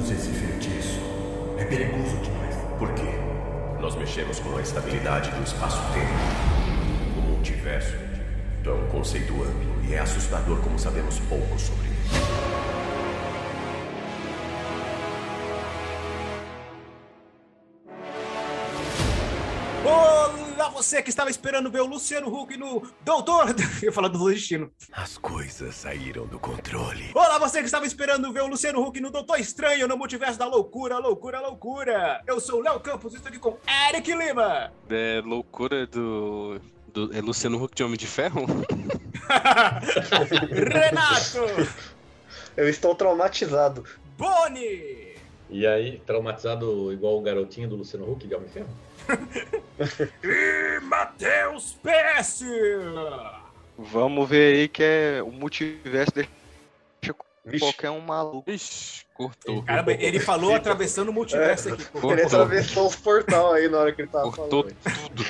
Use esse feitiço. É perigoso demais. Por quê? Nós mexemos com a estabilidade do espaço-tempo. O multiverso é um conceito amplo e é assustador como sabemos pouco sobre ele. Você que estava esperando ver o Luciano Huck no Doutor. Eu ia falar do Destino. As coisas saíram do controle. Olá, você que estava esperando ver o Luciano Huck no Doutor Estranho no Multiverso da Loucura, Loucura, Loucura. Eu sou o Léo Campos e estou aqui com Eric Lima. É loucura do. do é Luciano Huck de Homem de Ferro? Renato Eu estou traumatizado. Boni. E aí, traumatizado igual o garotinho do Luciano Huck de Homem de Ferro? E Matheus PS. Vamos ver aí que é o multiverso deixa Vixe. qualquer um maluco. Ixi, cortou. Caramba, ele falou atravessando o multiverso aqui. pô. Ele atravessou os portal aí na hora que ele tava Cortou falando. tudo.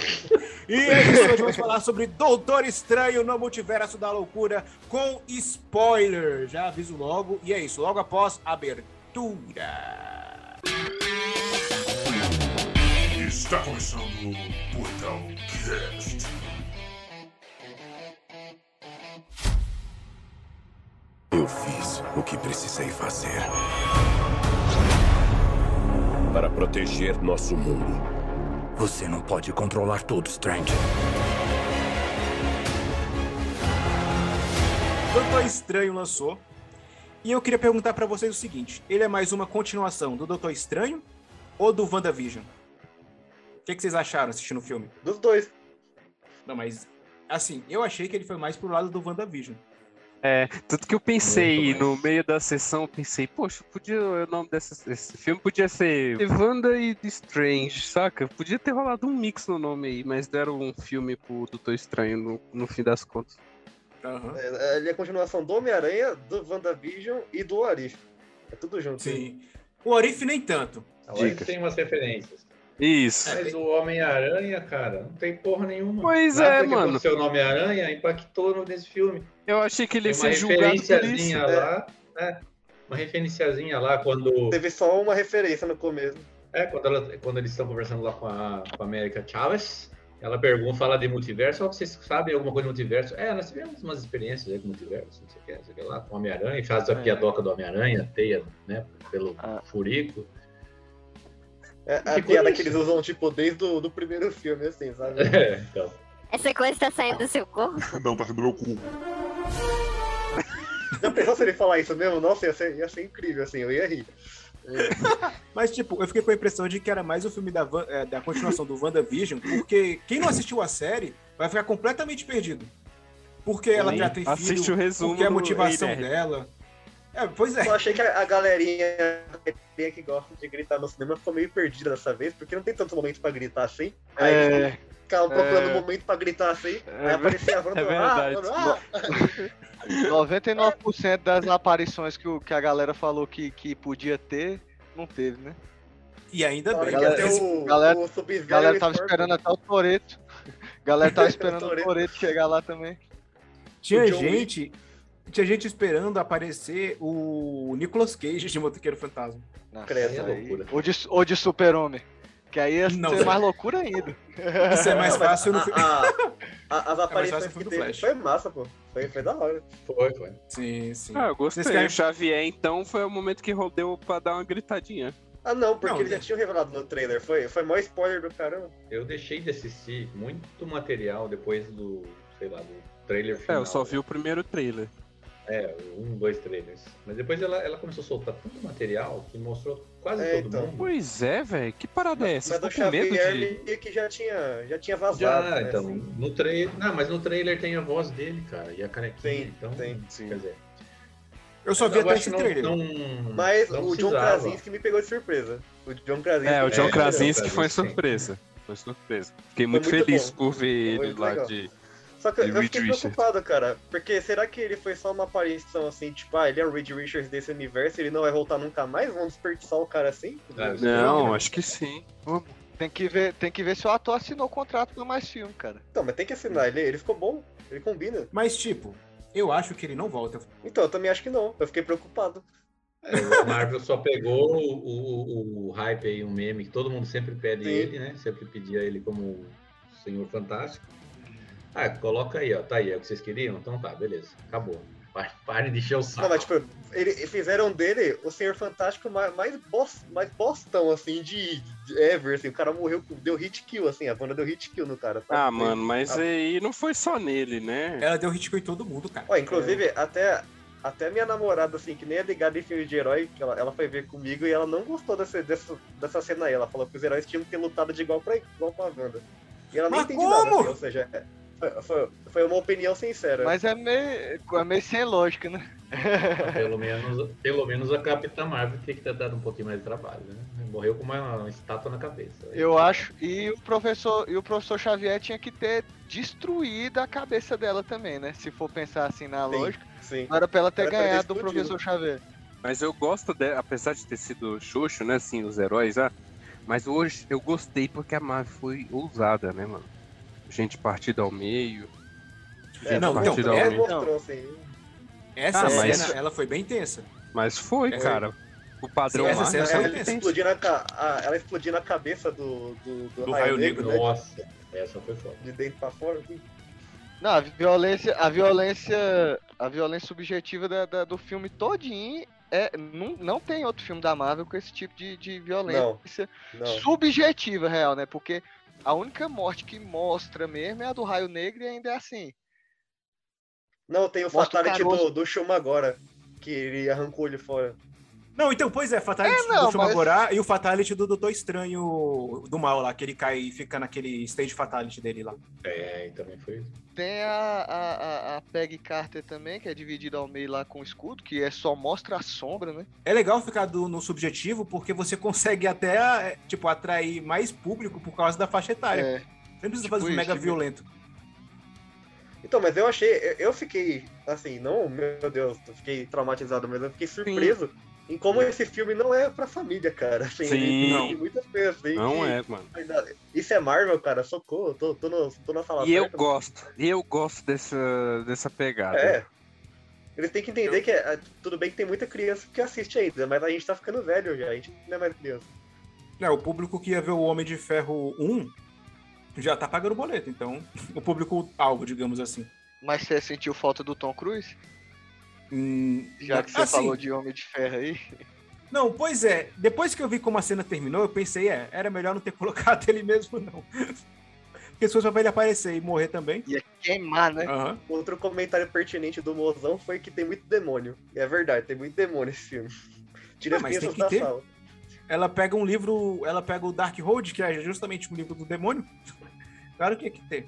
E é isso, hoje vamos falar sobre Doutor Estranho no Multiverso da Loucura com spoiler. Já aviso logo. E é isso, logo após a abertura. Está começando o Portal Cast. Eu fiz o que precisei fazer. Para proteger nosso mundo. Você não pode controlar tudo, Strange. Doutor Estranho lançou. E eu queria perguntar pra vocês o seguinte: ele é mais uma continuação do Doutor Estranho ou do WandaVision? O que, que vocês acharam assistindo o filme? Dos dois. Não, mas assim, eu achei que ele foi mais pro lado do WandaVision. É, tudo que eu pensei Muito no meio da sessão, eu pensei, poxa, podia, o nome desse filme podia ser Wanda e Strange, saca? Podia ter rolado um mix no nome aí, mas deram um filme pro Doutor Estranho no, no fim das contas. Aham. É, Ele é a continuação do Homem-Aranha, do WandaVision e do Arif. É tudo junto. Sim. O Orif nem tanto. Agora Dicas. tem umas referências. Isso. Mas o Homem-Aranha, cara, não tem porra nenhuma. Pois Nada é, que mano. no Homem-Aranha impactou nesse filme. Eu achei que ele ia uma ser julgado por isso. referenciazinha lá. É, uma referenciazinha lá quando. Teve só uma referência no começo. É, quando, ela- quando eles estão conversando lá com a, com a América Chavez, ela pergunta, fala de multiverso, ó, vocês sabem alguma coisa do multiverso? É, nós tivemos umas experiências aí com multiverso, não sei o que, não sei o que lá, com o Homem-Aranha, e faz a É. piadoca do Homem-Aranha, a teia, né, pelo Ah. furico. É a Que piada que eles usam, tipo, desde o do primeiro filme, assim, sabe? É, então. Essa coisa tá saindo do seu corpo? Não, tá saindo do meu cu. Já pensou se ele falar isso mesmo? Nossa, ia ser, ia ser incrível, assim, eu ia rir. Mas, tipo, eu fiquei com a impressão de que era mais o filme da, Van- é, da continuação do WandaVision, porque quem não assistiu a série vai ficar completamente perdido. Porque ela já tem filho, Assiste o resumo porque é a motivação dela. É, pois é. Eu achei que a a galerinha que gosta de gritar no cinema ficou meio perdida dessa vez, porque não tem tanto momento pra gritar assim. Aí É, ficavam procurando é. um momento pra gritar assim, É aí aparecia a Wanda, é verdade. ah, ah, 99% das aparições que, o- que a galera falou que, que podia ter, não teve, né? E ainda bem. que ia Galera- ter o, galera- o galera tava esperando até o Toreto. A galera tava esperando o. Toreto chegar lá também. Tinha gente. Tinha gente esperando aparecer o Nicolas Cage de Motoqueiro Fantasma. Nossa, Credo, é loucura. Ou de, ou de super-homem. Que aí ia Não, ser mais loucura ainda. Isso é mais fácil no a- filme. a- a- As aparições fácil que teve Flash. foi massa, pô. Foi, foi da hora. Foi, foi. Sim, sim. Ah, eu gostei. Querem- O Xavier, então, foi o momento que deu pra dar uma gritadinha. Ah, não, porque Não, eles já né? tinham revelado no trailer. Foi, foi maior spoiler do caramba. Eu deixei de assistir muito material depois do, sei lá, do trailer É, final. eu só vi o primeiro trailer. É, um, dois trailers. Mas depois ela, ela começou a soltar tanto material que mostrou quase É, todo então. mundo. Pois é, velho. Que parada é essa? Mas do medo Xavier de. que já tinha, já tinha vazado. Já, né, então, assim. no trailer. Não, mas no trailer tem a voz dele, cara, e a carequinha. Tem, então, tem, Quer dizer, Eu só vi eu até esse que não, trailer. não- Mas não o John. Krasinski me pegou de surpresa. O John Krasinski. É, o John É, Krasinski foi surpresa. Foi surpresa. Fiquei muito, muito feliz bom. por ver Foi ele lá legal. de. Só que eu E eu Reed fiquei Richards. preocupado, cara. Porque será que ele foi só uma aparição assim, tipo, ah, ele é o Reed Richards desse universo, ele não vai voltar nunca mais? Vão desperdiçar o cara assim? Ah, Não, acho que sim. Tem que, ver, tem que ver se o ator assinou o contrato por mais filme, cara. Então, mas tem que assinar, ele, ele ficou bom, ele combina. Mas, tipo, eu acho que ele não volta. Então, eu também acho que não. Eu fiquei preocupado. É, o Marvel só pegou o, o, o hype aí, um meme que todo mundo sempre pede Sim. ele, né? Sempre pedia ele como Senhor Fantástico. Ah, coloca aí, ó. Tá aí, é o que vocês queriam? Então tá, beleza. Acabou. Pa- Parem de encher o saco. Não, mas tipo, ele, fizeram dele o Senhor Fantástico mais, mais, boss, mais bostão, assim, de, de ever, assim. O cara morreu, deu hit kill, assim. A banda deu hit kill no cara. tá? Ah, mano, mas Ah. aí não foi só nele, né? Ela deu hit em todo mundo, cara. Ó, inclusive, até, até a minha namorada, assim, que nem é ligada em filme de herói, que ela, ela foi ver comigo e ela não gostou dessa, dessa, dessa cena aí. Ela falou que os heróis tinham que ter lutado de igual pra igual com a Wanda. E ela nem Mas entende como? nada, assim, ou seja, é- foi, foi, uma opinião sincera. Mas é meio, é meio sem lógica, né? Pelo menos, pelo menos a Capitã Marvel tem que ter dado um pouquinho mais de trabalho, né? Morreu com uma, uma estátua na cabeça. Eu acho. E o professor, e o professor Xavier tinha que ter destruído a cabeça dela também, né? Se for pensar assim na Sim. lógica. Sim. Era pra ela ter Era ganhado do professor Xavier. Mas eu gosto, de, apesar de ter sido xoxo, né, assim, os heróis, ah, mas hoje eu gostei porque a Marvel foi ousada, né, mano? Gente partida ao meio. É, não, não, então, partida é- ao meio. mostrou, assim. Essa Ah, mas- cena, ela foi bem tensa. Mas foi, É. cara. O padrão Sim, essa Marvel cena foi Ela tensa. explodir na, a- ela cabeça do, do, do, Do raio, raio negro, né? Nossa, essa foi foda. De dentro pra fora. assim. Não, a violência, a violência, a violência subjetiva da- da- do filme todinho é, não, não tem outro filme da Marvel com esse tipo de, de violência Não. subjetiva real, né? Porque a única morte que mostra mesmo é a do Raio Negro e ainda é assim. Não, tem o Mostra o fatality caroço. do, do Shuma agora. Que ele arrancou ele fora. Não, então, pois é, Fatality É, não, do Shumagorá mas- e o Fatality do Doutor Estranho do mal lá, que ele cai e fica naquele stage Fatality dele lá. É, e também foi. Tem a, a, a, a Peggy Carter também, que é dividida ao meio lá com o escudo, que é só mostra a sombra, né? É legal ficar do- no subjetivo porque você consegue até, é, tipo, atrair mais público por causa da faixa etária. É, Você não precisa tipo fazer um isso, mega tipo- violento. Então, mas eu achei. eu- Eu fiquei, assim, não, meu Deus, eu fiquei traumatizado, mas eu fiquei surpreso em como esse filme não é pra família, cara. Assim, Sim. ele Não. tem muitas coisas assim. Não que- é, mano. Isso é Marvel, cara, socorro, tô, tô, no, tô na sala E eu certa. gosto. E eu gosto dessa, dessa pegada. É. Eles têm que entender que é, tudo bem que tem muita criança que assiste ainda, mas a gente tá ficando velho já, a gente não é mais criança. É, o público que ia ver o Homem de Ferro 1 já tá pagando boleto, então o público-alvo, digamos assim. mas você sentiu falta do Tom Cruise? Hum, Já que você assim, falou de Homem de Ferro aí. Não, pois é, depois que eu vi como a cena terminou, eu pensei, é, era melhor não ter colocado ele mesmo, não. Porque se fosse pra ele aparecer e morrer também. Ia queimar, né? Aham. Outro comentário pertinente do mozão foi que tem muito demônio. E é verdade, tem muito demônio esse filme. Tira Ah, as mas tem que da ter. sala. Ela pega um livro, ela pega o Dark Road, que é justamente um livro do demônio. Claro que é que ter.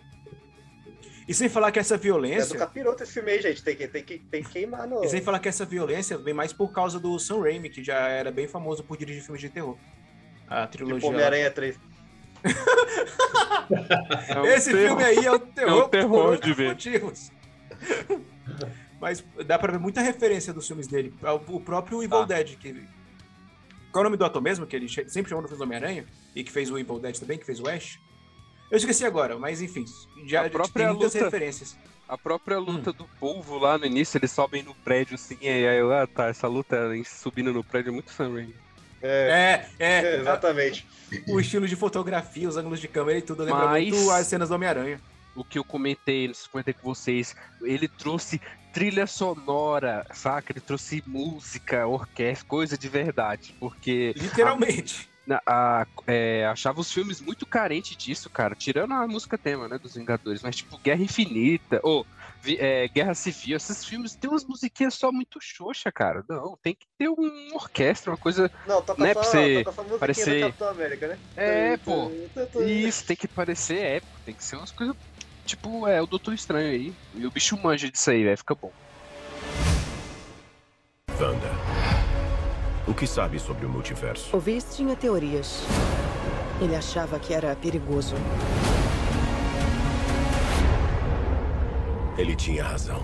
E sem falar que essa É do violência. capiroto esse filme aí, gente. Tem que, tem que, tem que queimar no. E sem falar que essa violência vem mais por causa do Sam Raimi, que já era bem famoso por dirigir filmes de terror. A trilogia. Tipo Homem-Aranha 3. É um Esse terror. filme aí é o terror, É um terror de ver. motivos. Mas dá pra ver muita referência dos filmes dele. O próprio Evil Tá. Dead, que. Qual é o nome do ator mesmo? Que ele sempre chamou no filme do Homem-Aranha? E que fez o Evil Dead também, que fez o Ash? Eu esqueci agora, mas enfim. Já A própria tem muitas luta- referências. A própria luta Hum. do polvo lá no início, eles sobem no prédio assim, e aí eu, ah tá, essa luta em- subindo no prédio é muito Sam Raimi. É, É, é. é, exatamente. o estilo de fotografia, os ângulos de câmera e tudo lembra Mas- muito as cenas do Homem-Aranha. O que eu comentei, não se eu comentei com vocês, ele trouxe trilha sonora, saca? Ele trouxe música, orquestra, coisa de verdade, porque Literalmente. A- é, achava os filmes muito carentes disso, cara. Tirando a música tema, né, dos Vingadores. Mas, tipo, Guerra Infinita, ou vi- é, Guerra Civil, esses filmes tem umas musiquinhas só muito xoxa, cara. Não, tem que ter uma orquestra, uma coisa... Não, toca Né, só, pra você toca parecer- do Capitão América, né? É, pô. Isso, tem que parecer épico, tem que ser umas coisas... Tipo, é o Doutor Estranho aí. E o bicho manja disso aí, velho. Fica bom. Wanda, o que sabe sobre o multiverso? O Viz tinha teorias. Ele achava que era perigoso. Ele tinha razão.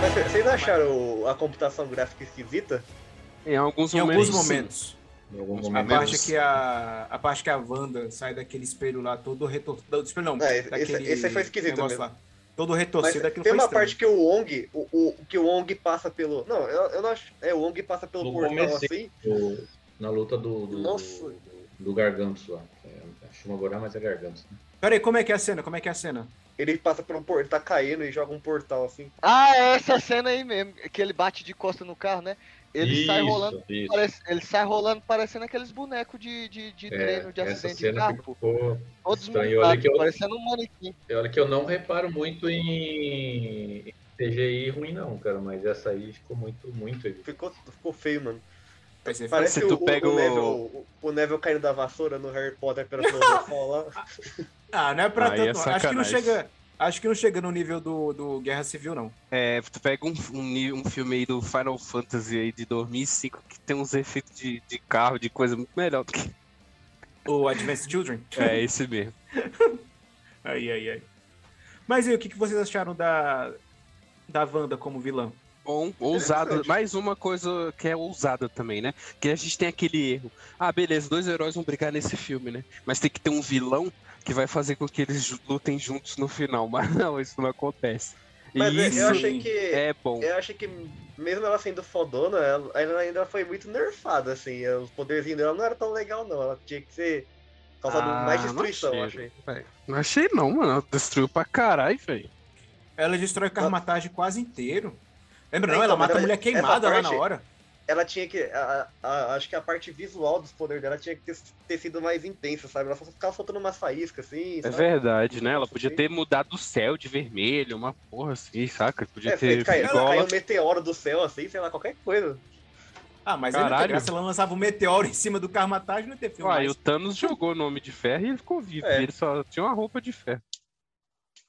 Mas vocês acharam a computação gráfica esquisita? Em alguns Em momentos. alguns sim. momentos. Em A parte, que a, a parte que a Wanda sai daquele espelho lá todo retorcido. Espelho não, É, esse- esse foi esquisito mesmo. lá. Todo retorcido, aquilo tem uma estranho. parte que o Ong, o, o- que o Ong passa pelo. Não, eu, eu não acho. É, o Ong passa pelo No portal assim. O- na luta do, do, Nossa. do, do Gargantos lá. É, é Shumagorá, mas é Gargantos. Né? Peraí, como é que é a cena? Como é que é a cena? Ele passa pelo portal, ele tá caindo e joga um portal assim. Ah, é essa cena aí mesmo, que ele bate de costa no carro, né? Ele sai Isso, rolando, isso. parece- ele sai rolando parecendo aqueles bonecos de, de, de É, treino de acidente de carro, Todos estranho. Olha que eu- parecendo um manequim. Olha que eu não reparo muito em CGI ruim, não, cara, mas essa aí ficou muito, muito. Ficou, ficou feio, mano. Parece o, tu o, pega o, o- Neville, o, o Neville caindo da vassoura no Harry Potter pela filosofal lá. Ah, não é pra Aí é tanto. acho que não chega. Acho que não chega no nível do, do Guerra Civil, não. É, tu pega um, um, um filme aí do Final Fantasy aí de 2005 que tem uns efeitos de, de carro, de coisa muito melhor do que. O Advanced Children. É, esse mesmo. Ai, ai, ai. Mas e aí, o que, que vocês acharam da, da Wanda como vilã? Bom, ousado. Mais uma coisa que é ousada também, né? Que a gente tem aquele erro. Ah, beleza, dois heróis vão brigar nesse filme, né? Mas tem que ter um vilão que vai fazer com que eles lutem juntos no final. Mas não, isso não acontece. Mas é, isso eu achei que. é bom. Eu achei que, mesmo ela sendo fodona, ela, ela ainda foi muito nerfada, assim. Os poderzinhos dela não era tão legal, não. Ela tinha que ser causado Ah, mais não destruição, eu achei, achei. Não achei não, mano. Ela destruiu pra caralho, velho. Ela destrói o Karmatage quase inteiro. Lembra, não? Então, Ela mata a mulher queimada essa lá na parte- hora. Ela tinha que. a- a- acho que a parte visual dos poderes dela tinha que ter, ter sido mais intensa, sabe? Ela só ficava soltando umas faíscas, assim. É sabe? verdade, né? Ela podia ter mudado o céu de vermelho, uma porra assim, saca? Podia É, ter caiu, igual caiu um meteoro do céu, assim, sei lá, qualquer coisa. Ah, mas Caralho. graça, ela lançava um meteoro em cima do Karmatage, não ia ter filme Uai, mais. o Thanos jogou no Homem de Ferro e ele ficou vivo. É. e Ele só tinha uma roupa de ferro.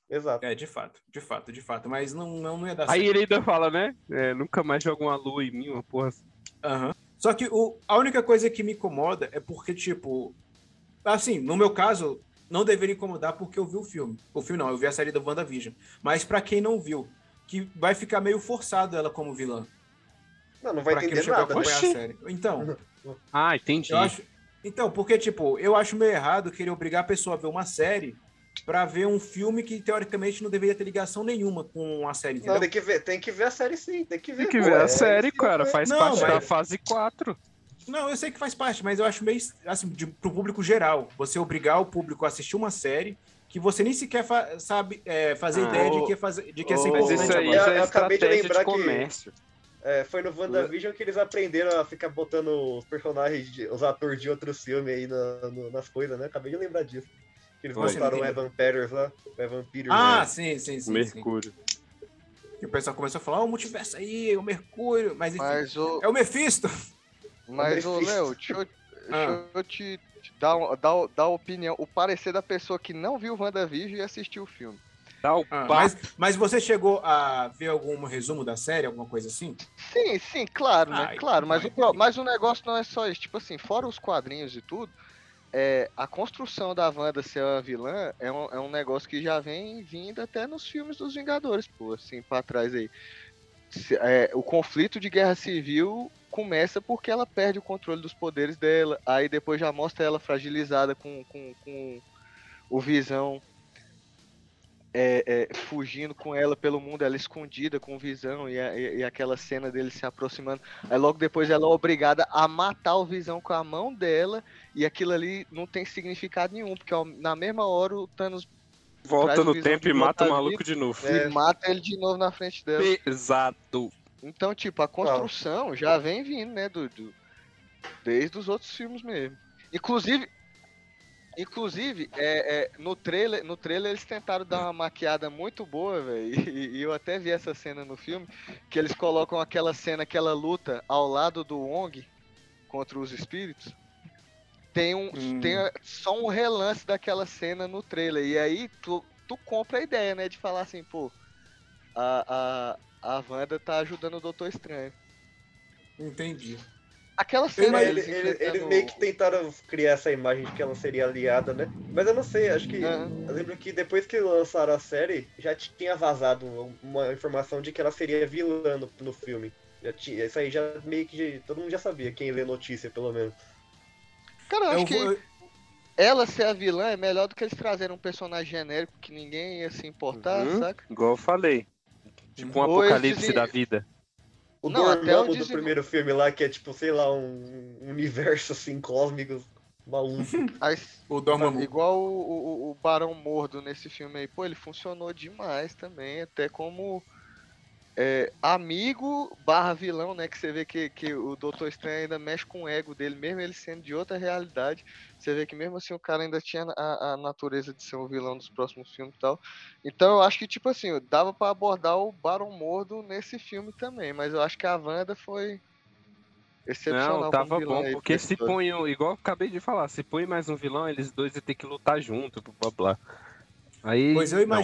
Exato. É, de fato, de fato, de fato. Mas não, não, não ia dar Aí certo. ele ainda fala, né? é, nunca mais joga uma lua em mim, uma porra assim. Aham. Só que o, a única coisa que me incomoda é porque, tipo. Assim, no meu caso, não deveria incomodar porque eu vi o filme. O filme não, eu vi a série da WandaVision. Mas pra quem não viu, que vai ficar meio forçado ela como vilã. Não, não vai pra quem não entender chegou a nada. né? acompanhar a série. Então, Ah, entendi. eu acho. Então, porque, tipo, eu acho meio errado querer obrigar a pessoa a ver uma série pra ver um filme que, teoricamente, não deveria ter ligação nenhuma com a série, entendeu? Não, tem que, ver, tem que ver a série sim, tem que ver. Tem que ver é a série, que eu cara. Faz Não, parte mas- da fase 4. Não, eu sei que faz parte, mas eu acho meio, assim, de, pro público geral. Você obrigar o público a assistir uma série que você nem sequer fa- sabe é, fazer Ah, ideia de ô, que, é fazer, de que ia ô, ser Mas importante isso aí Eu- é eu acabei de estratégia de, lembrar que- comércio. É, foi no WandaVision que eles aprenderam a ficar botando os personagens, de- os atores de outros filmes aí na- no- nas coisas, né? Acabei de lembrar disso. Que eles Foi. mostraram o. Evan Peters lá, o Evan Peters. Ah, né? sim, sim, sim. sim. Mercúrio. E o pessoal começou a falar, ó, o multiverso aí, o Mercúrio, mas enfim, Mas o, é o Mephisto. mas o. Léo, deixa eu, deixa Ah. eu te, te dar, dar, dar a opinião, o parecer da pessoa que não viu WandaVision e assistiu o filme. Dá o Ah, mas, mas você chegou a ver algum resumo da série, alguma coisa assim? Sim, sim, claro, né? Ai, claro, mas o, mas o negócio não é só isso. Tipo assim, fora os quadrinhos e tudo, é, a construção da Wanda ser uma vilã é um, é um negócio que já vem vindo até nos filmes dos Vingadores, pô, assim, pra trás aí. Se- é, o conflito de guerra civil começa porque ela perde o controle dos poderes dela, aí depois já mostra ela fragilizada com, com, com o Visão é, é, fugindo com ela pelo mundo, ela escondida com o Visão e, a- e- aquela cena dele se aproximando. Aí logo depois ela é obrigada a matar o Visão com a mão dela e aquilo ali não tem significado nenhum, porque ó, na mesma hora o Thanos Volta no tempo e mata o maluco de novo. e mata ele de novo na frente dela. Pesado. Então, tipo, a construção já vem vindo, né, do, do- desde os outros filmes mesmo. Inclusive, inclusive é, é, no, trailer, no trailer eles tentaram dar uma maquiada muito boa, velho, e, e eu até vi essa cena no filme, que eles colocam aquela cena, aquela luta ao lado do Wong contra os espíritos. Tem, um, Hum. tem a- só um relance daquela cena no trailer, e aí tu, tu compra a ideia, né, de falar assim, pô, a, a, a Wanda tá ajudando o Doutor Estranho. Entendi. Aquela cena ele- ele- enfrentando eles meio que tentaram criar essa imagem de que ela seria aliada, né? Mas eu não sei, acho que. Aham. Eu lembro que depois que lançaram a série, já tinha vazado uma informação de que ela seria vilã no, no filme. Já tinha, isso aí já meio que. Todo mundo já sabia, quem lê notícia, pelo menos. Cara, eu Eu acho que vou- ela ser a vilã é melhor do que eles trazerem um personagem genérico que ninguém ia se importar, Uhum, saca? Igual eu falei. Tipo um Ou eles apocalipse dizem- da vida. O Não, até o do primeiro filme lá, que é tipo, sei lá, um um universo assim, cósmico, maluco. Aí, O Dormammu. igual o, o, o Barão Mordo nesse filme aí, pô, ele funcionou demais também, até como é, amigo barra vilão, né? Que você vê que, que o Doutor Estranho ainda mexe com o ego dele, mesmo ele sendo de outra realidade. Você vê que mesmo assim o cara ainda tinha a, a natureza de ser um vilão dos próximos filmes e tal. Então eu acho que, tipo assim, dava pra abordar o Barão Mordo nesse filme também, mas eu acho que a Wanda foi excepcional. Não, tava bom, aí porque se põe, igual eu acabei de falar, se põe mais um vilão, eles dois iam ter que lutar junto, blá blá blá. Aí. Pois eu não.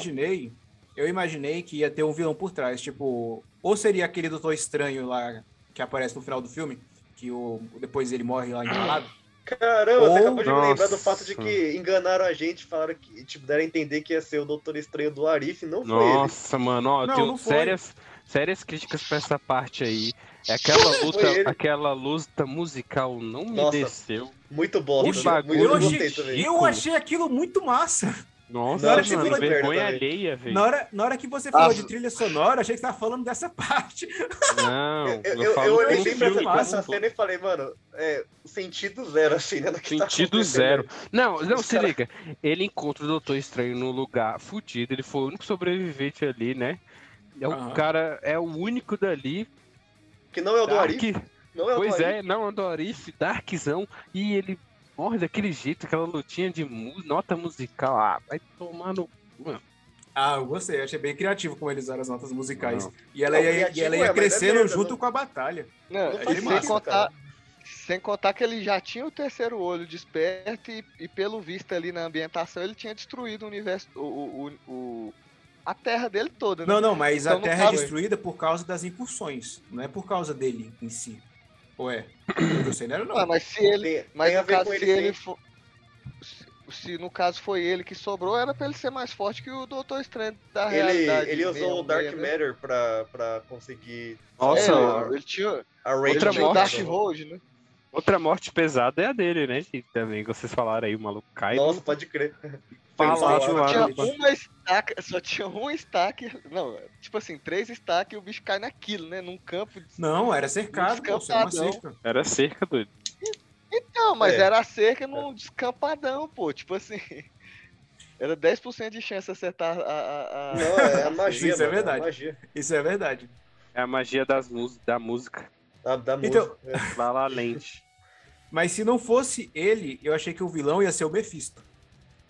Eu imaginei que ia ter um vilão por trás, tipo, ou seria aquele Doutor Estranho lá que aparece no final do filme, que o depois ele morre lá enrolado. Caramba, você Ou- acabou de me lembrar do Nossa. fato de que enganaram a gente, falaram que, tipo, deram a entender que ia ser o Doutor Estranho do Arif, não foi ele. Nossa, mano, ó, Não, não sérias, sérias críticas pra essa parte aí. É aquela luta, aquela luta musical não me Nossa, desceu. Muito bagulho muito Eu achei, eu achei aquilo muito massa. Nossa, Não, achei mano, vergonha também. alheia, velho. Na hora, na hora que você falou Ah, de trilha sonora, achei que você tava falando dessa parte. Não, Eu, eu, eu, eu olhei pra essa, pra cena e falei, mano, é sentido zero, assim, né? tá Sentido acontecendo zero. Não, não, Os se cara- liga. Ele encontra o Doutor Estranho num lugar fudido. Ele foi o único sobrevivente ali, né? É o cara, é o único dali. Que não é o do Dark. Arif, não é o Pois do Arif. é, não, é do Arif, Darkzão. E ele morre daquele jeito, aquela lutinha de mu- nota musical. Ah, vai tomar no. Mano, Ah, eu gostei, achei bem criativo como eles usaram as notas musicais. Não. E ela Não, ia, criativo e ela é, ia mas é crescendo merda, junto não- com a batalha. Não, Não faz sem massa, contar, cara. sem contar que ele já tinha o terceiro olho desperto e, e pelo visto ali na ambientação ele tinha destruído o universo, o, o, o- a terra dele toda, né? Não, não, mas Então, a Terra é destruída por causa das incursões, não é por causa dele em si. Ou é? Eu sei, não era não. Ah, mas se ele, Tem, mas no caso com se ele, ele for, se, se no caso foi ele que sobrou, era pra ele ser mais forte que o Doutor Estranho da Ele, realidade. ele usou o Dark 66, né? Matter pra, pra conseguir Nossa, É, a, ele, ele tinha, a ele Outra morte. Dark Hold, né? outra morte pesada é a dele, né? Que também que vocês falaram aí, o maluco cai. Nossa, pode crer. Fala Só tinha uma estaca, só tinha um estaque, não, tipo assim, três estaques e o bicho cai naquilo, né? Num campo de Não, era cercado, pô, era cerca. Era cerca, doido. Não, mas É. era a cerca num descampadão, pô. Tipo assim. Era 10% de chance de acertar a. a, a- Não, é a magia, Isso é mano, verdade. magia Isso é verdade. É a magia das da música. da, da Então- música. É. Lá lá lente. Mas se não fosse ele, eu achei que o vilão ia ser o Mephisto.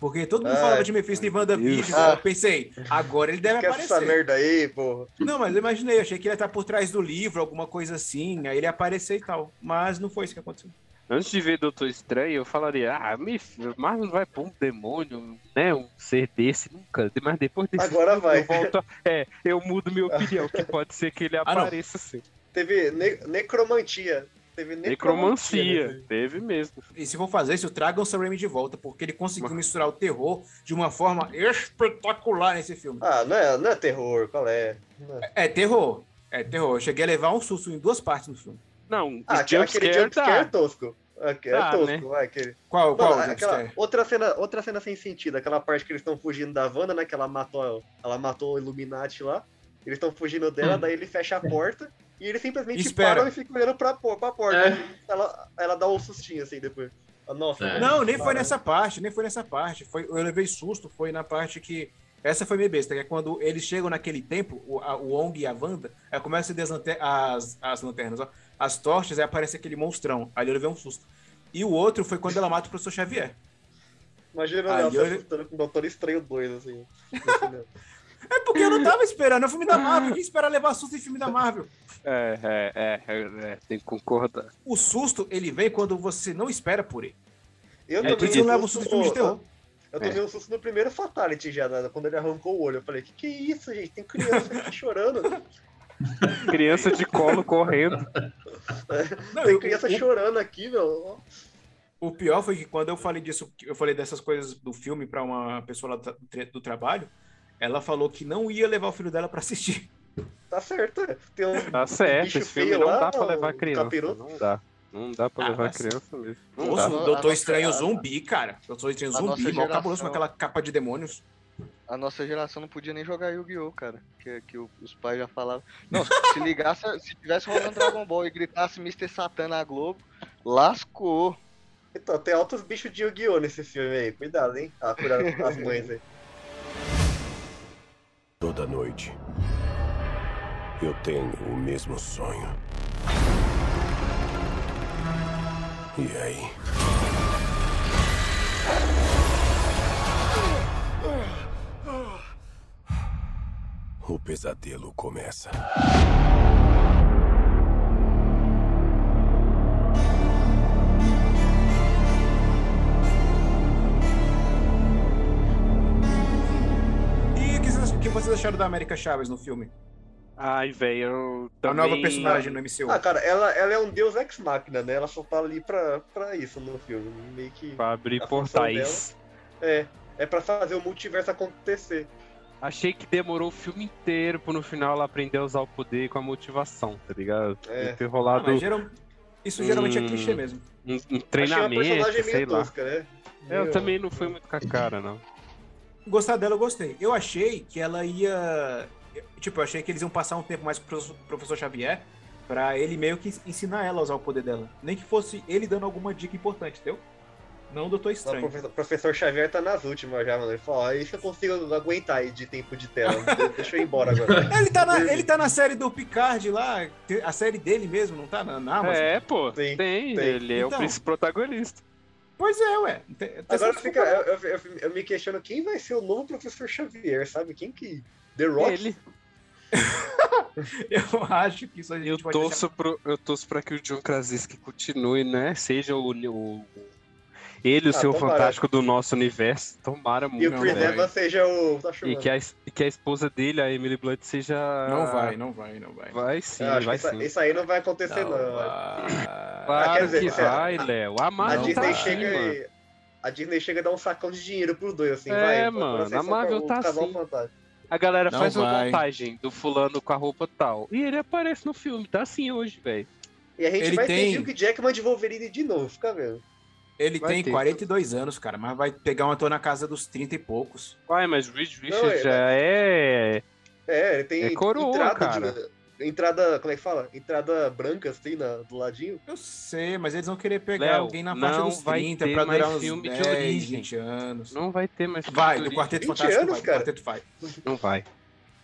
Porque todo mundo Ah, falava de Mephisto em WandaVision, Deus. eu pensei, agora ele deve Esquece essa aparecer. merda aí, porra. Não, mas eu imaginei, achei que ele ia estar por trás do livro, alguma coisa assim, aí ele ia aparecer e tal. Mas não foi isso que aconteceu. Antes de ver Doutor Estranho, eu falaria, ah, mas não vai pôr um demônio, né? Um ser desse, nunca. Mas depois desse Agora filme, vai. Eu volto a- é, eu mudo minha opinião, que pode ser que ele Ah, não. apareça assim. Teve ne- necromantia. Teve necromancia. Necromancia, né? teve mesmo. E se for fazer isso, tragam o Sam Raimi de volta, porque ele conseguiu misturar o terror de uma forma espetacular nesse filme. Ah, não é, não é terror, qual é? Não é. É terror, é terror. Eu cheguei a levar um susto em duas partes no filme. Não, Ah, o aquele jumpscare jumpscare é dá. tosco. Aque- É Dá, tosco, né? vai, aquele. Qual, qual Mano, o aquela outra cena, outra cena sem sentido, aquela parte que eles estão fugindo da Wanda, né? Que ela matou, ela matou o Illuminati lá. Eles estão fugindo dela, Hum. daí ele fecha a porta e eles simplesmente Espera. param e ficam olhando pra, pra porta. É. Ela, ela dá um sustinho assim depois. Nossa, É. Não, nem foi nessa parte, nem foi nessa parte. Foi, eu levei susto, foi na parte que. Essa foi minha besta, que é quando eles chegam naquele tempo, o, a, o Ong e a Wanda, aí começa a acender as, as, as lanternas, ó, as tochas, aí aparece aquele monstrão. Aí eu levei um susto. E o outro foi quando ela mata o professor Xavier. Imagina Aí ela se eu- assustando com o Doutor Estranho 2, assim. É porque eu não tava esperando, é filme da Marvel. Quem espera levar susto em filme da Marvel? É, é, é, é, é, tem que concordar. O susto, ele vem quando você não espera por ele. Eu É, você não um leva um susto em filme de no- terror. Eu tomei um susto no primeiro Fatality já, né, quando ele arrancou o olho. Eu falei, que que é isso, gente? Tem criança aqui chorando. Criança de colo correndo. Não, Tem eu- criança o- chorando aqui, meu. O pior foi que quando eu falei disso, eu falei dessas coisas do filme pra uma pessoa lá do, tra- do trabalho, ela falou que não ia levar o filho dela pra assistir. Tá certo. Tem um Tá certo, bicho esse filme feio não lá, dá pra levar criança. capiroto. Não dá. Não dá pra Ah, levar mas- criança mesmo. Não Nossa, dá. o A Doutor nossa- Estranho a- zumbi, cara. Doutor Estranho a zumbi, nossa mal geração- cabuloso com aquela capa de demônios. A nossa geração não podia nem jogar Yu-Gi-Oh, cara. Que, que os pais já falavam. Não, se ligasse, se tivesse rolando Dragon Ball e gritasse Mr. Satan na Globo, lascou. Então, tem altos bichos de Yu-Gi-Oh! nesse filme aí. Cuidado, hein? Ah, cuidado com as mães aí. Toda noite, eu tenho o mesmo sonho. E aí? O pesadelo começa. Acharam da América Chaves no filme? Ai, velho, eu A também... nova personagem no MCU. Ah, cara, ela, ela é um deus ex-máquina, né? Ela só tá ali pra, pra isso no filme. Meio que. Pra abrir portais. É. É pra fazer o multiverso acontecer. Achei que demorou o filme inteiro pra no final ela aprender a usar o poder com a motivação, tá ligado? É. Ter Ah, rolado mas geral- Isso geralmente é clichê mesmo. um, um treinamento, personagem sei meio lá. tosca, né? Eu Meio- também não fui muito com a cara, não. Gostar dela, eu gostei. Eu achei que ela ia. Tipo, eu achei que eles iam passar um tempo mais com o professor- Xavier pra ele meio que ensinar ela a usar o poder dela. Nem que fosse ele dando alguma dica importante, entendeu? Não o Doutor O Estranho. professor, professor Xavier tá nas últimas já, mano. Ele falou, ó, isso eu consigo aguentar aí de tempo de tela. Deixa eu ir embora agora. Ele tá, na, ele tá na série do Picard lá, a série dele mesmo, não tá na, na Amazon? é, pô, Tem, tem, tem. ele é o Então. protagonista. Pois é, ué. Tem- tá Agora fica, eu, eu- eu- eu me questiono quem vai ser o novo professor Xavier, sabe? Quem que. The Rock? Ele. Eu acho que isso a gente Eu pode torço, pro, eu torço pra que o John Krasinski continue, né? Seja o, o- ele, o Ah, seu tomara. fantástico do nosso universo. Tomara E muito. o Chris. Evans seja o. Tá E que, a, e que a esposa dele, a Emily Blunt, seja. Não vai, não vai, não vai. Vai sim, vai isso, sim. isso aí não vai acontecer, não. vai. Ah, Claro dizer, que você- vai, Léo. A A Marvel tá Disney assim, chega mano. e. A Disney chega a dar um sacão de dinheiro pros dois, assim, É, vai. mano, agora vocês a Marvel o tá assim. fantástico. A galera Não faz uma vai. montagem do fulano com a roupa tal. E ele aparece no filme, tá assim hoje, velho. E a gente Ele vai tem- ter Hugh Jackman de Wolverine de novo, fica vendo. Ele Vai tem ter. 42 anos, cara, mas vai pegar um ator na casa dos 30 e poucos. Vai, mas Reed Não, Richards é- já é. É, ele tem É coroa, entrada cara. de. Entrada, como é que fala? Entrada branca, assim, na, do ladinho. Eu sei, mas eles vão querer pegar Léo, alguém na não faixa dos vai 30 ter pra durar uns filme de 10, origem. 20 anos. Não vai ter mais. Vai, filme do Quarteto 20 Fantástico anos, vai, do cara. Quarteto vai. Não vai.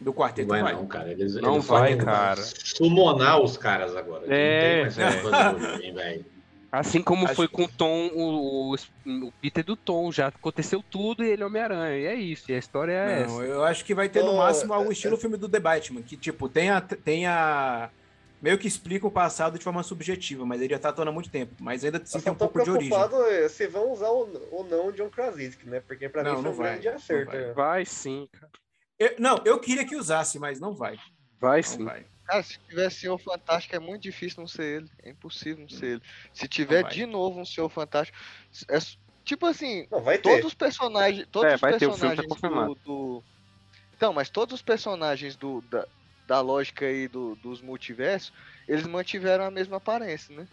Do Não Quarteto vai vai. não, cara. Eles, Não eles vai, vão cara. Sumonar os caras agora. É, não tem mais homem, velho. Assim como Acho foi com o Tom, o, o, o Peter do Tom, já aconteceu tudo e ele é Homem-Aranha. E é isso, e a história é Não, essa. eu acho que vai ter no Oh, máximo algo é- estilo filme do The Batman, que tipo, tem a, tem a. Meio que explica o passado de forma subjetiva, mas ele já tá atuando há muito tempo. Mas ainda sim tem um pouco de origem. preocupado é, se vão usar ou ou não o John Krasinski, né? Porque pra Não, mim não foi um vai, grande acerto. vai. né? Vai sim, cara. Eu- não, eu queria que usasse, mas não vai. Vai Não sim. vai. Cara, se tiver Senhor Fantástico, é muito difícil não ser ele. É impossível não ser ele. Se tiver de novo um Senhor Fantástico. É, tipo assim, Não, vai ter. todos os personagens. Todos É, os vai ter, o filme tá personagens confirmado. do, do- Então, mas todos os personagens do, da, da lógica aí do, dos multiversos, eles mantiveram a mesma aparência, né?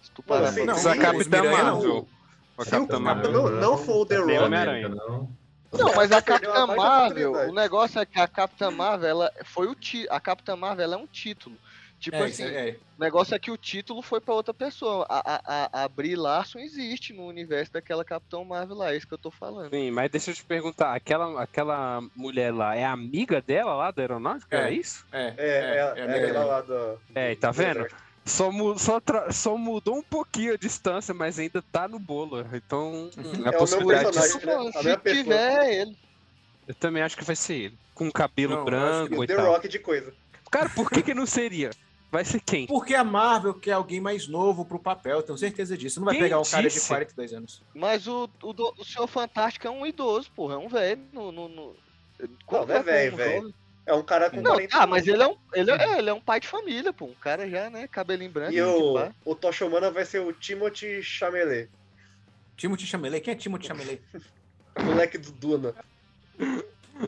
Se tu parar Mano, pra assim, não, a Capitã não. Marvel. A Se o Capitã Marvel. não, não for o The Rock. Não. Não, mas a Capitã Marvel, o negócio é que a Capitã Marvel, ela foi o ti, a Capitã Marvel é um título. Tipo É, assim, é- é. o negócio é que o título foi pra outra pessoa. A, a, a, a Brie Larson existe no universo daquela Capitão Marvel lá, é isso que eu tô falando. Sim, mas deixa eu te perguntar, aquela, aquela mulher lá é amiga dela lá da aeronáutica? É. É, isso? É, É, é, é, amiga aquela dela. lá do. É, tá do vendo? Só, mu- só, só mudou um pouquinho a distância, mas ainda tá no bolo. Então, Uhum. a É o meu possibilidade disso- né? A Se pessoa. tiver é ele. Eu também acho que vai ser ele. Com cabelo Não, branco e The tal. Rock de coisa. Cara, por que que não seria? Vai ser quem? Porque a Marvel quer alguém mais novo pro papel, tenho certeza disso. Não vai Quem pegar um cara de disse? 42 anos. Mas o, o, do- o Senhor Fantástico é um idoso, porra, é um velho. No, no, no... Não é velho, um velho. É um cara com Não, 40 ah, mas ele é um, ele é, ele é um pai de família, pô. Um cara já, né, cabelinho branco. E o, pá. o Toshomana vai ser o Timothy Chalamet, Timothy Chalamet. Quem é Timothy Chalamet? o moleque do Duna.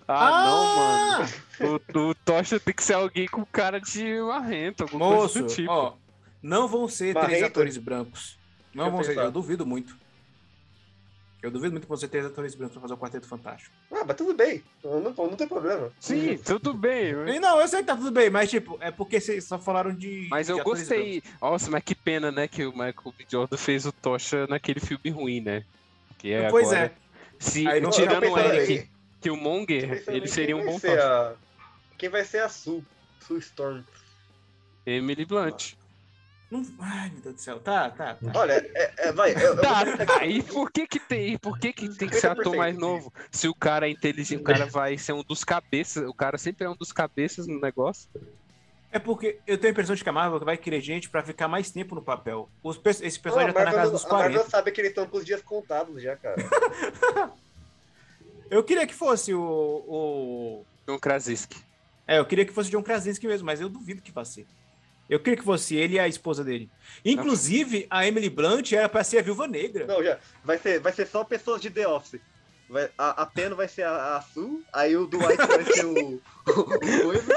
Ah, não, mano. O, o Tocha tem que ser alguém com cara de marrento, alguma Moço, coisa do tipo. ó. Não vão ser três atores brancos. Não Deixa vão ser, eu duvido muito. Eu duvido muito que vão ser três atores brancos pra fazer o Quarteto Fantástico. Ah, mas tudo bem. Não, não, não tem problema. Sim, tudo bem. E não, eu sei que tá tudo bem, mas tipo, é porque vocês só falaram de. Mas de eu gostei. Nossa, mas que pena, né, que o Michael B. Jordan fez o Tocha naquele filme ruim, né? Que é Pois agora- é. Se, Aí não- tirando o Eric Killmonger, ele seria um bom Tocha. a- Quem vai ser a Sue? Sue Storm. Emily Blunt. Não... Ai, meu Deus do céu. Tá, tá, tá. Olha, é, é, vai. Eu, eu Tá, deixar aqui. aí por que que tem, por que que tem que ser ator 50% mais novo? Se o cara é inteligente, o cara vai ser um dos cabeças, o cara sempre é um dos cabeças no negócio. É porque eu tenho a impressão de que a Marvel vai querer gente pra ficar mais tempo no papel. Os, pe- esse pessoal já tá na casa dos a Marvel 40. sabe que eles estão com os dias contados já, cara. Eu queria que fosse o. o... John Krasinski. É, eu queria que fosse John Krasinski mesmo, mas eu duvido que vá ser. Eu queria que fosse ele e a esposa dele. Inclusive, a Emily Blunt era pra ser a Viúva Negra. Não, já. Vai ser, vai ser só pessoas de The Office. Vai, a, a Pen vai ser a, a Sue, aí o Dwight vai ser o. o coisa.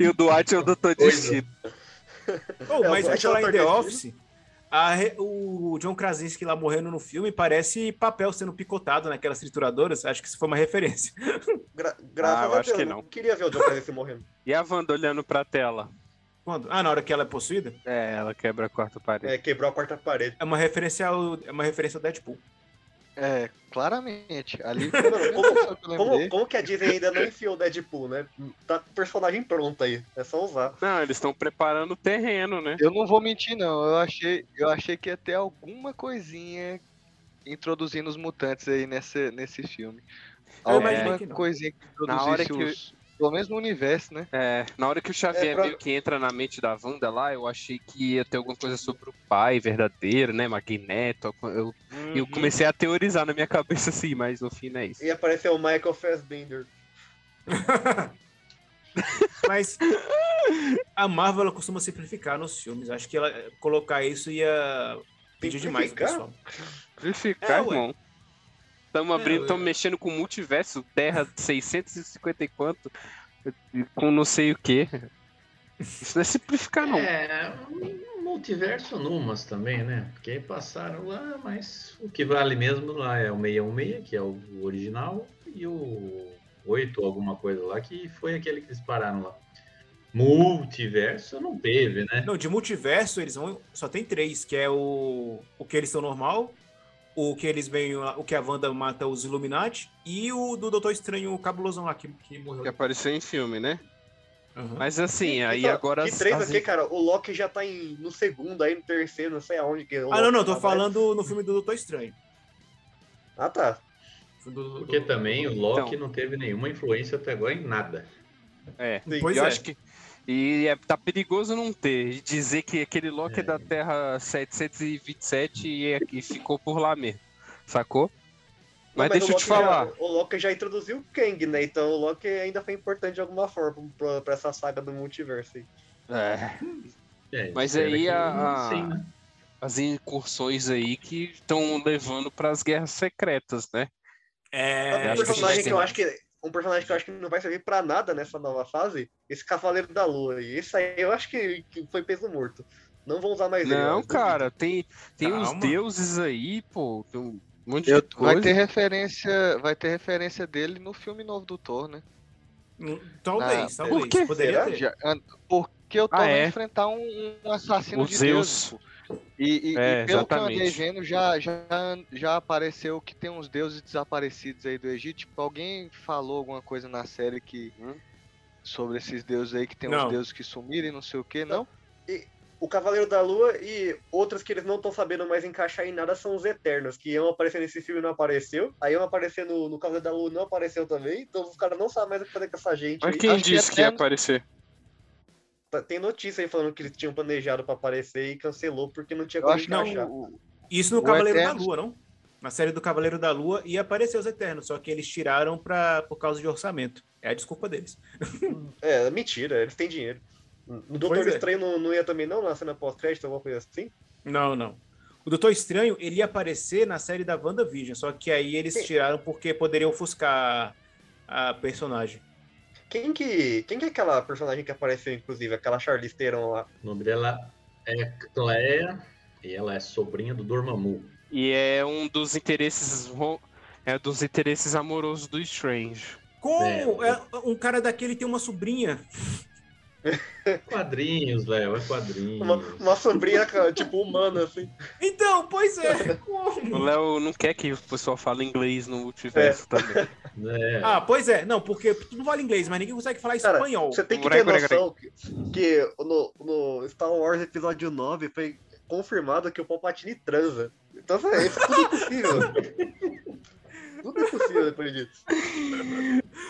E o Dwight é o Doutor Destino. Oh, É, mas o falar é o em The. Office, a o John Krasinski lá morrendo no filme parece papel sendo picotado naquelas trituradoras. Acho que isso foi uma referência. Gra graças Ah, eu a acho Deus. que eu não. queria ver o John Krasinski morrendo. E a Wanda olhando pra tela? Quando? Ah, na hora que ela é possuída? É, ela quebra a quarta parede. É, quebrou a quarta parede. É uma referência ao, é uma referência ao Deadpool. É, claramente. Ali Mano, como, a que eu como, como que a Disney ainda não enfiou o Deadpool, né? Tá com o personagem pronto aí. É só usar. Não, eles estão preparando o terreno, né? Eu não vou mentir, não. Eu achei, eu achei que ia ter alguma coisinha introduzindo os mutantes aí nesse, nesse filme. Alguma não. coisinha que Na hora introduzisse que- os. Pelo menos no universo, né? É, na hora que o Xavier É, pra- meio que entra na mente da Wanda lá, eu achei que ia ter alguma coisa sobre o pai verdadeiro, né? Magneto. Eu, eu comecei a teorizar na minha cabeça assim, mas no fim não é isso. E apareceu o Michael Fassbender. Mas a Marvel ela costuma simplificar nos filmes. Acho que ela colocar isso ia pedir demais pessoal. Simplificar, É, ué. irmão. Estamos abrindo, ué. estamos mexendo com multiverso, Terra 650 e quanto, com não sei o que. Isso não é simplificar, não. É, um multiverso numas também, né? Porque passaram lá, mas o que vale mesmo lá é o 616, que é o original, e o 8, alguma coisa lá, que foi aquele que eles pararam lá. Multiverso não teve, né? Não, de multiverso eles vão. Só tem três, que é o. O que eles são normal, o que eles vêm. O que a Wanda mata os Illuminati e o do Doutor Estranho, o cabulosão lá que, que morreu. Que apareceu em filme, né? Aham. Mas assim, E- aí só- agora. Que três as- aqui, cara. O Loki já tá em, no segundo, aí no terceiro, não sei aonde. Que o Ah, não, não, tô tá, falando no filme do Doutor Estranho. Ah, tá. Do- Porque do- também o Loki Então. não teve nenhuma influência até agora em nada. É. Sim. Pois eu é. acho que. E é, tá perigoso não ter. E dizer que aquele Loki é, É. da Terra 727 e, é- e ficou por lá mesmo. Sacou? Mas, Não, deixa eu te falar. Já, o Loki já introduziu o Kang, né? Então o Loki ainda foi importante de alguma forma pra, pra essa saga do multiverso aí. É, É, Mas aí a- né? as incursões aí que estão levando para as guerras secretas, né? É, um personagem que eu acho que um personagem que eu acho que não vai servir pra nada nessa nova fase, esse Cavaleiro da Lua. E esse aí eu acho que, que foi peso morto. Não vão usar mais ele. Não, eu cara, tem, tem uns deuses aí, pô. Tem um monte Eu- de coisa. vai ter referência, vai ter referência dele no filme novo do Thor, né? Hum, Talvez, talvez. por quê? Poderia porque o Thor Ah, é? enfrentar um, um assassino O de Zeus. deuses. E, e- É, e pelo que eu andei exatamente. vendo, já, já, já apareceu que tem uns deuses desaparecidos aí do Egito. Tipo, alguém falou alguma coisa na série que. Hum? Sobre esses deuses aí, que tem Não. uns deuses que sumiram e não sei o que, não? O Cavaleiro da Lua e outros que eles não estão sabendo mais encaixar em nada são os Eternos, que iam aparecer nesse filme e não apareceu. Aí iam aparecer no, no Cavaleiro da Lua e não apareceu também. Então os caras não sabem mais o que fazer com essa gente. Mas aí. quem Acho que disse que ia aparecer? Tá- Tem notícia aí falando que eles tinham planejado pra aparecer e cancelou porque não tinha Eu como encaixar. não. Isso no O Cavaleiro da Eternos- Lua, não? Na série do Cavaleiro da Lua ia aparecer os Eternos, só que eles tiraram pra, por causa de orçamento. É a desculpa deles. É, mentira, eles têm dinheiro. No Doutor Pois é. Estranho não, não ia também não, na cena pós-crédito, alguma coisa assim? Não, não. O Doutor Estranho, ele ia aparecer na série da WandaVision, só que aí eles Sim. tiraram porque poderiam ofuscar a personagem. Quem que, quem que é aquela personagem que apareceu, inclusive, aquela Charlize Theron lá? O nome dela é Cleia e ela é sobrinha do Dormammu. E é um dos interesses. É dos interesses amorosos do Strange. Como é, um cara daquele tem uma sobrinha? Quadrinhos, Léo, é quadrinhos. Uma, uma sobrinha, cara, tipo, humana, assim. Então, pois é. O Como? Léo não quer que o pessoal fale inglês no multiverso também. É. Ah, pois é. Não, porque tudo fala inglês, mas ninguém consegue falar Cara, espanhol. Você tem que ter noção que, que no, no Star Wars Episódio 9 foi confirmado que o Palpatine transa. Então, assim, isso tudo é possível. tudo é possível depois disso.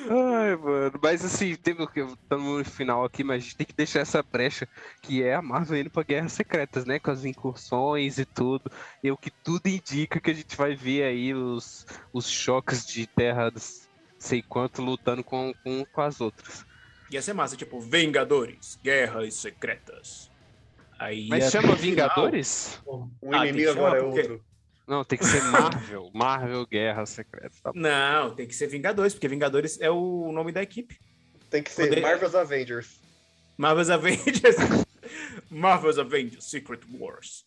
Ai, mano. Mas assim, teve o que. Estamos no final aqui, mas a gente tem que deixar essa brecha que é a Marvel indo pra Guerras Secretas, né? Com as incursões e tudo. E o que tudo indica que a gente vai ver aí os, os choques de terras, sei quanto, lutando com, com, com as outras. Ia ser massa, tipo, Vingadores, Guerras Secretas. Aí Mas chama Vingadores? O Ah, inimigo agora é outro. Não, tem que ser Marvel. Marvel Guerras Secretas. Tá. Não, tem que ser Vingadores, porque Vingadores é o nome da equipe. Tem que ser Poder- Marvel's Avengers. Marvel's Avengers. Marvel's Avengers Secret Wars.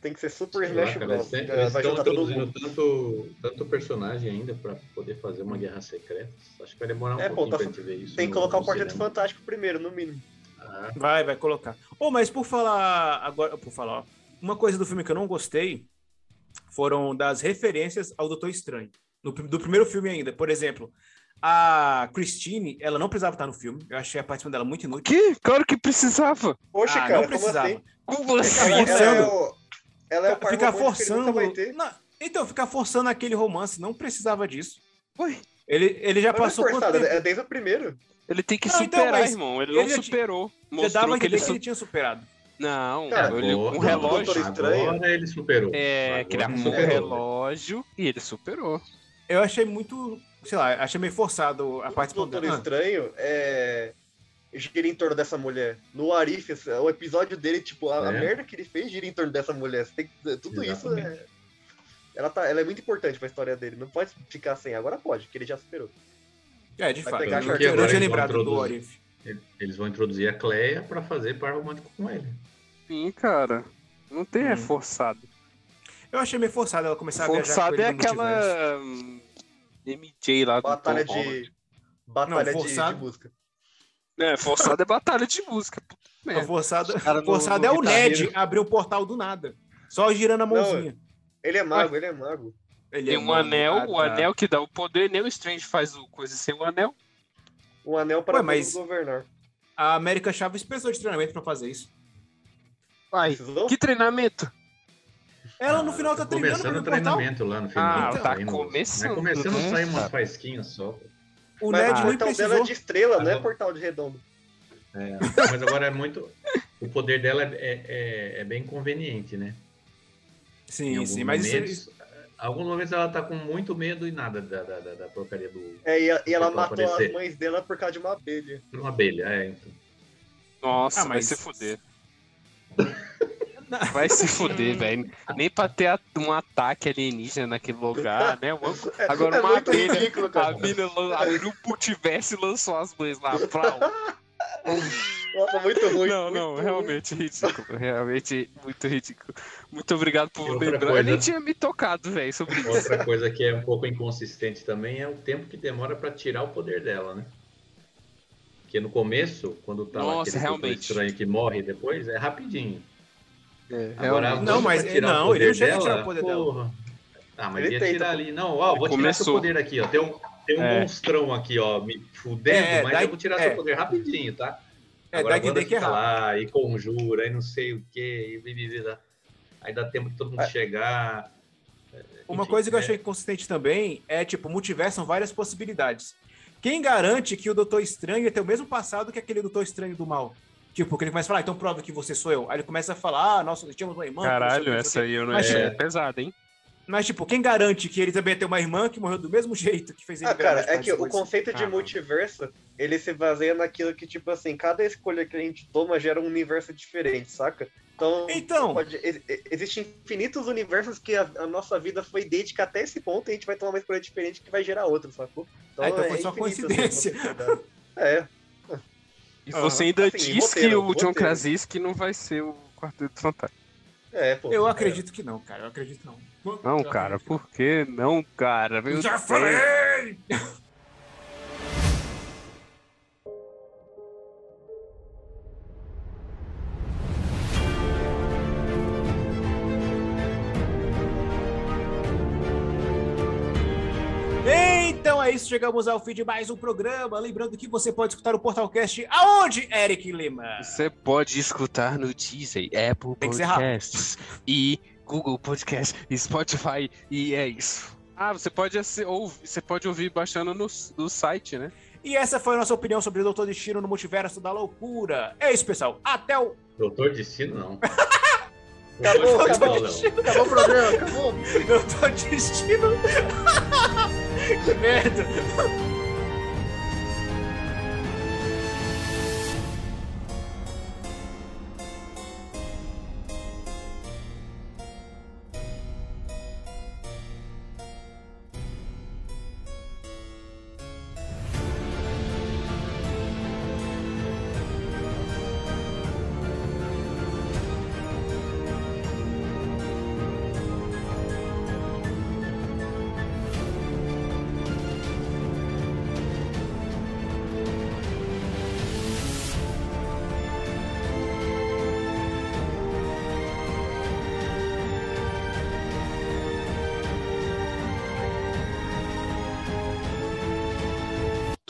Tem que ser Super Smash Bros. estão introduzindo tanto, tanto personagem ainda pra poder fazer uma guerra secreta. Acho que vai demorar um É, pô, pouquinho tá- pra gente ver isso. Tem que no- colocar o Quarteto. Fantástico primeiro, no mínimo. Ah, Vai, vai colocar. Oh, mas por falar agora, por falar, ó, uma coisa do filme que eu não gostei foram das referências ao Doutor Estranho. No, do primeiro filme ainda, por exemplo, a Christine, ela não precisava estar no filme. Eu achei a participação dela muito inútil. Que? Claro que precisava. Poxa, ah, cara, não como precisava. assim? Como assim? Fica Ela, ela é o, ela é o ficar romântico que ele nunca forçando. vai ter. Não, então, ficar forçando aquele romance, não precisava disso. Ué? Ele, ele já Mas não é passou quanto forçado, é desde o primeiro. Ele tem que Não, então, superar, mas irmão. Ele, ele não superou. Já Mostrou dava que ele, entender que su- ele tinha superado. Não, Cara, ele, um relógio. Estranho. Agora ele superou. É, arrumou um relógio e ele superou. Eu achei muito, sei lá, achei meio forçado a O participação Doutor Estranho é. gira em torno dessa mulher. No Arif, o episódio dele, tipo, a, a É. merda que ele fez gira em torno dessa mulher. Você tem tudo isso Exatamente. é. Ela, tá, ela é muito importante pra história dele. Não pode ficar sem. Agora pode, que ele já superou. É, de Vai fato. pegar Eu a não tinha lembrado do. Orif. Eles vão introduzir a Cleia pra fazer par romântico com ele. Sim, cara. Não tem, é Hum. forçado. Eu achei meio forçado ela começar a viajar Forçado é aquela hum, MJ lá do Batalha Tom Holland. de. Batalha Não, de- forçado. de, música. É, forçado é batalha de música. puta Não, forçado forçado no é o Ned guitarreiro. abrir um portal do nada. Só girando a mãozinha. Ele é mago, ele é mago. Ele Tem é um mano, anel, ah, o tá. anel que dá o poder, nem o Strange faz o coisa sem o anel. Um anel para Ué, mas- todos governar. A América Chaves precisou de treinamento pra fazer isso. Ai, Precisou? que treinamento. Ela no final tá treinando Começando o o treinamento lá no final. Ah, tá tá saindo- começando, Vai começando a né, sair umas cara? faisquinhas só. O Mas Ned o nem portal dela é de estrela, não é portal de redondo. É, mas agora é muito. O poder dela é, é- é bem conveniente, né? Em Sim, sim, mas isso, momentos, isso- Alguns momentos ela tá com muito medo e nada da, da, da, da porcaria do. É, e, a- e ela matou aparecer. as mães dela por causa de uma abelha. de uma abelha, é. Então. Nossa, Ah, mas- se fuder. Vai se fuder, velho. Nem pra ter a- um ataque alienígena naquele lugar, né? Uma- É- Agora é uma abelha, ridículo, a mina abriu o multiverso e lançou as mães lá. Plau. Nossa, muito ruim. Não, muito não, ruim. realmente ridículo. Realmente muito ridículo. Muito obrigado por outra lembrar. Eu coisa- nem tinha me tocado, velho, sobre isso. Outra coisa que é um pouco inconsistente também é o tempo que demora pra tirar o poder dela, né? Porque no começo, quando tá lá Nossa, aquele realmente. estranho que morre depois, é rapidinho. É, Agora. Não, mas- tirar não, ele não chega a dela, tirar o poder dela. porra. Ah, mas Ele ia tenta, tirar ali. Não, ó, vou tirar Começou. seu poder aqui, ó. Tem um, tem um É. monstrão aqui, ó, me fudendo, É, mas daí- eu vou tirar é. seu poder rapidinho, tá? é, Agora entender que é lá e conjura e não sei o que, e bibibi, aí dá tempo de todo mundo É. chegar. Uma Enfim, coisa que eu é- achei consistente também é, tipo, multiverso são várias possibilidades. Quem garante que o Doutor Estranho ia ter o mesmo passado que aquele Doutor Estranho do mal? Tipo, que ele começa a falar, ah, então prova que você sou eu. Aí ele começa a falar, ah, nossa, nós tínhamos uma irmã. Caralho, essa aí eu não Mas, achei é. pesada, hein? Mas, tipo, quem garante que ele também ia ter uma irmã que morreu do mesmo jeito que fez ele Ah, cara, é que o conceito de Ah, multiverso, ele se baseia naquilo que, tipo assim, cada escolha que a gente toma gera um universo diferente, saca? Então, Então, pode, existem infinitos universos que a, a nossa vida foi idêntica até esse ponto e a gente vai tomar uma escolha diferente que vai gerar outra, sacou? Ah, então foi só infinito, coincidência. assim, a possibilidade. é, E você ainda Assim, diz roteiro, que o John roteiro. Krasinski não vai ser o Quarteto Fantástico. É, pô. Eu é. acredito que não, cara. Eu acredito não. Não, Eu cara, por que não, cara? Meu não. Já Deus. falei! É isso, chegamos ao fim de mais um programa. Lembrando que você pode escutar o Portalcast aonde, Eric Lima? Você pode escutar no Deezer, Apple. Podcasts e Google Podcast e Spotify e é isso. Ah, você pode, ouvir, você pode ouvir baixando no, no site, né? E essa foi a nossa opinião sobre o Doutor Destino no Multiverso da Loucura. É isso, pessoal. Até o. Doutor Destino, não. Acabou, Doutor acabou. Não. Acabou o programa, acabou. Doutor Destino. que merda.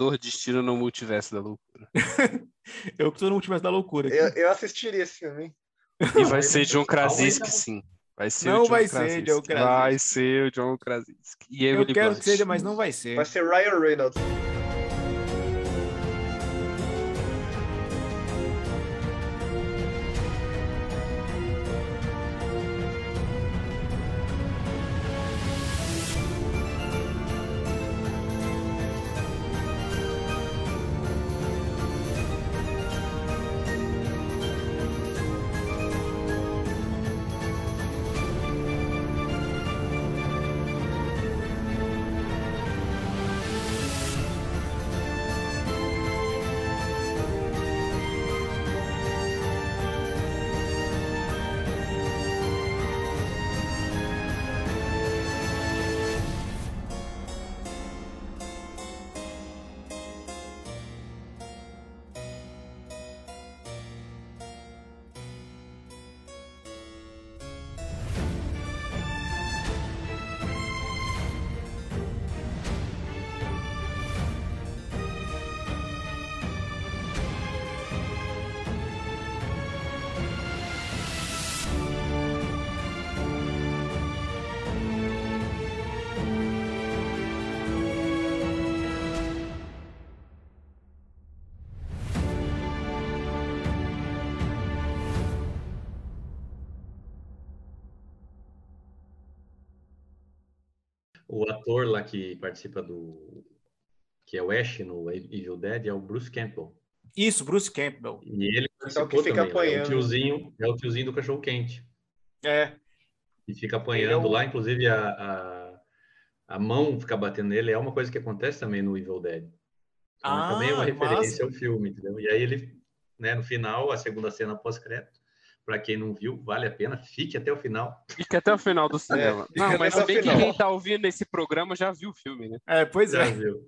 Doutor Destino no Multiverso da Loucura. Eu tô no Multiverso da Loucura. Eu, eu assistiria esse filme, hein? E vai ser John Krasinski, sim. Vai ser Não o John vai ser Krasinski. John Krasinski. Vai ser o John Krasinski. E Eu quero Blunt. que seja, mas não vai ser. Vai ser Ryan Reynolds. Ator lá que participa do. que é o Ash no Evil Dead é o Bruce Campbell. Isso, Bruce Campbell. E ele É o que participou fica também. né? É o apanhando. tiozinho, é o tiozinho do cachorro quente. É. E fica Ele apanhando é o- lá, inclusive a, a, a mão fica batendo nele. É uma coisa que acontece também no Evil Dead. Então, Ah, também é uma massa. referência ao filme, entendeu? E aí ele, né, no final, a segunda cena pós-crédito, para quem não viu, vale a pena, fique até o final. Fica até o final do cinema. fica não, mas se bem que quem tá ouvindo esse programa já viu o filme, né? É, pois Já é. viu.